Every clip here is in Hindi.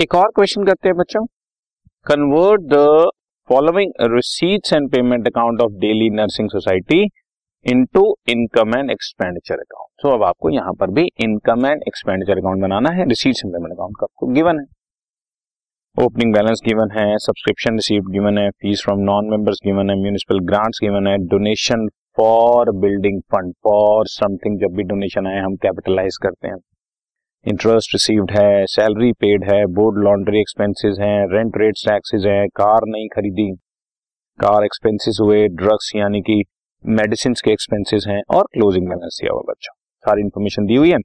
एक और क्वेश्चन करते हैं बच्चों। Convert the following receipts and payment account of daily nursing society into income and expenditure account so अब आपको यहाँ पर भी इनकम एंड एक्सपेंडिचर अकाउंट बनाना है। रिसीट्स एंड पेमेंट अकाउंट आपको गिवन है। ओपनिंग बैलेंस गिवन है सब्सक्रिप्शन रिसीव गिवन है fees from non members given है म्यूनिसिपल ग्रांट्स गिवन है donation for building fund for something जब भी डोनेशन आए, हम कैपिटलाइज करते हैं। इंटरेस्ट रिसीव्ड है सैलरी पेड है बोर्ड लॉन्ड्री एक्सपेंसेस हैं रेंट रेट टैक्सेस हैं कार नहीं खरीदी। कार एक्सपेंसेस हुए ड्रग्स यानी कि मेडिसिन के एक्सपेंसेस हैं और क्लोजिंग बैलेंस दिया हुआ बच्चों। सारी इन्फॉर्मेशन दी हुई है।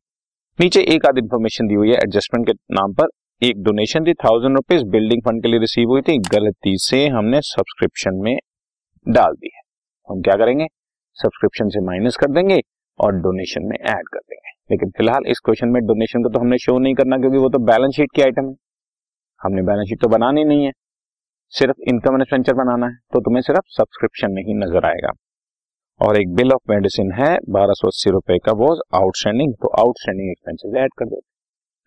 नीचे एक आध इन्फॉर्मेशन दी हुई है एडजस्टमेंट के नाम पर। एक डोनेशन थी थाउज़ेंड रुपीज़ बिल्डिंग फंड के लिए रिसीव हुई थी। गलती से हमने सब्सक्रिप्शन में डाल दी है। हम क्या करेंगे? सब्सक्रिप्शन से माइनस कर देंगे और डोनेशन में ऐड कर देंगे। लेकिन फ़िलहाल इस क्वेश्चन में डोनेशन को तो हमने शो नहीं करना क्योंकि वो तो बैलेंस शीट की आइटम है। हमने बैलेंस शीट तो बनानी नहीं है। सिर्फ़ इनकम एक्सपेंचर बनाना है तो तुम्हें सिर्फ़ सब्सक्रिप्शन में ही नज़र आएगा। और एक बिल ऑफ़ मेडिसिन है, बारह सौ अस्सी रुपए का, वो आउटस्टैंडिंग तो आउटस्टैंडिंग एक्सपेंसेस ऐड कर देते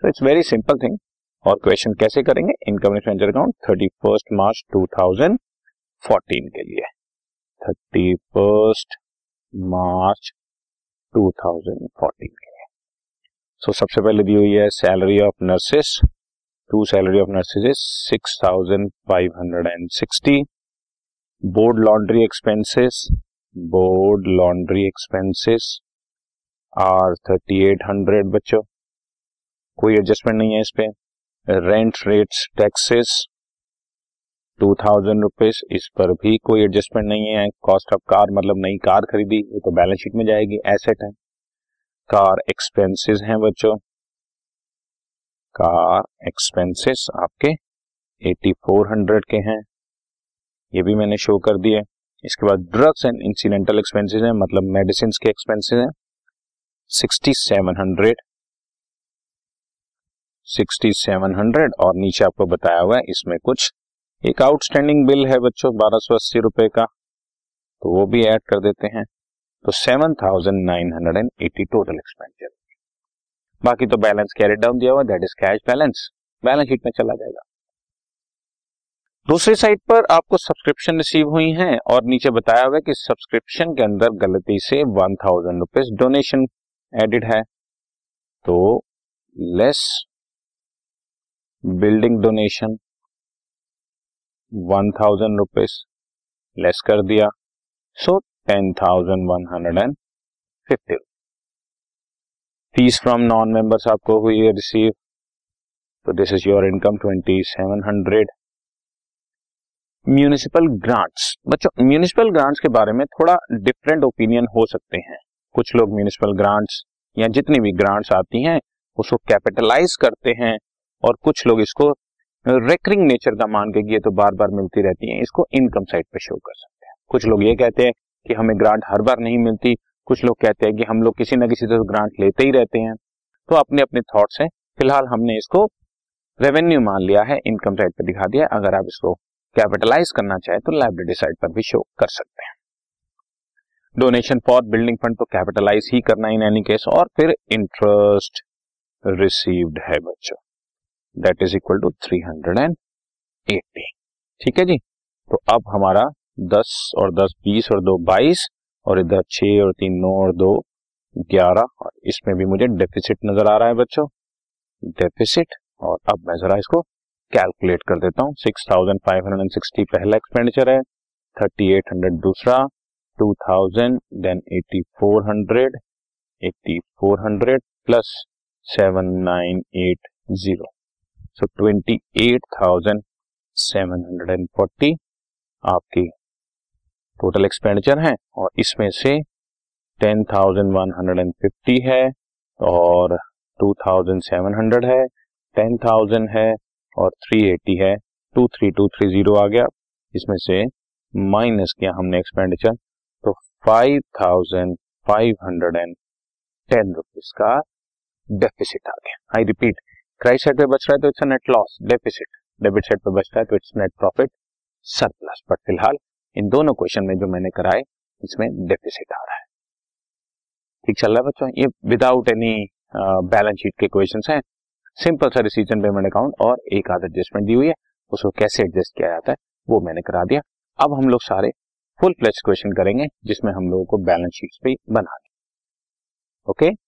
तो इट्स वेरी सिंपल थिंग और क्वेश्चन कैसे करेंगे? Income expenditure account thirty first March two thousand fourteen के लिए। Thirty first March two thousand fourteen के सो so, सबसे पहले दी हुई है salary of nurses to salary of nurses is six thousand five hundred and sixty board laundry expenses board laundry expenses are thirty eight hundred बच्चों. कोई एडजस्टमेंट नहीं है इस पे. Rent rates taxes two thousand rupees इस पर भी कोई एडजस्टमेंट नहीं है. कॉस्ट ऑफ़ कार मतलब नई कार खरीदी तो बैलेंस शीट में जाएगी. एसेट है. कार एक्सपेंसेस हैं बच्चों। कार एक्सपेंसेस आपके 8400 के हैं। ये भी मैंने शो कर दिए। इसके बाद ड्रग्स एंड इंसिडेंटल एक्सपेंसेस हैं मतलब मेडिसिन के एक्सपेंसेस हैं। 6700 6700 और नीचे आपको बताया हुआ है, इसमें कुछ एक आउटस्टैंडिंग बिल है बच्चों, बारह सौ अस्सी रुपए का। तो वो भी ऐड कर देते हैं। तो seven thousand nine hundred and eighty total expenditure बाकी तो बैलेंस कैरेट डाउन दिया हुआ that is cash balance balance sheet में चला जाएगा। दूसरी साइड पर आपको सब्सक्रिप्शन रिसीव हुई हैं और नीचे बताया हुआ है कि सब्सक्रिप्शन के अंदर गलती से one thousand rupees donation added है। तो less building donation one thousand rupees less कर दिया। So ten thousand one hundred and fifty fees from non members आपको हुई है रिसीव तो this is your income twenty seven hundred municipal grants बच्चों म्यूनिसिपल ग्रांट्स के बारे में थोड़ा डिफरेंट ओपिनियन हो सकते हैं। कुछ लोग म्यूनिसिपल ग्रांट्स या जितनी भी ग्रांट्स आती हैं, उसको कैपिटलाइज करते हैं और कुछ लोग इसको रेकरिंग नेचर का मान के ये तो बार बार मिलती रहती हैं, इसको इनकम साइड पे शो कर सकते हैं। कुछ लोग ये कहते हैं कि हमें ग्रांट हर बार नहीं मिलती। कुछ लोग कहते हैं कि हम लोग किसी ना किसी तरह ग्रांट लेते ही रहते हैं। तो अपने अपने थॉट्स हैं। फ़िलहाल हमने इसको रेवेन्यू मान लिया है इनकम साइड पर दिखा दिया अगर आप इसको कैपिटलाइज करना चाहे तो लाइब्रेरी साइड पर भी शो कर सकते हैं। डोनेशन फॉर बिल्डिंग फंड तो कैपिटलाइज ही करना इन एनी केस और फिर इंटरेस्ट रिसीव्ड है बच्चों। That is equal to three hundred and eighty ठीक है जी? तो अब हमारा दस और दस बीस और दो बाईस और इधर छह और तीन, नौ और दो, ग्यारह। और इसमें भी मुझे डेफिसिट नज़र आ रहा है बच्चों। डेफिसिट और अब मैं जरा इसको कैलकुलेट कर देता हूँ। Six thousand five hundred and sixty पहला एक्सपेंडिचर है थर्टी एट हंड्रेड दूसरा two thousand then eighty four hundred eighty four hundred plus seven nine eight zero so twenty eight thousand seven hundred and forty आपकी टोटल एक्सपेंडिचर है और इसमें से ten thousand one hundred and fifty है और टू थाउज़ेंड सेवन हंड्रेड है टेन थाउज़ेंड है और थ्री एटी है। Two three two three zero आ गया। इसमें से माइनस किया हमने एक्सपेंडिचर तो five thousand five hundred and ten rupees का डेफिसिट आ गया। आई रिपीट क्राइट साइड पे बच रहा है तो it's net loss deficit debit side पे बच रहा है तो it's net profit surplus but फ़िलहाल इन दोनों क्वेश्चन में जो मैंने कराए इसमें डेफिसिट आ रहा है। ठीक चल रहा है बच्चों? ये विदाउट एनी बैलेंस शीट के क्वेश्चन हैं। सिंपल सा एंड पेमेंट अकाउंट और एक आध एडजस्टमेंट दी हुई है। उसको कैसे एडजस्ट किया जाता है, वो मैंने करा दिया। अब हम लोग सारे फुल प्लेस क्वेश्चन करेंगे, जिसमें हम लोगों को बैलेंस शीट पे बना okay right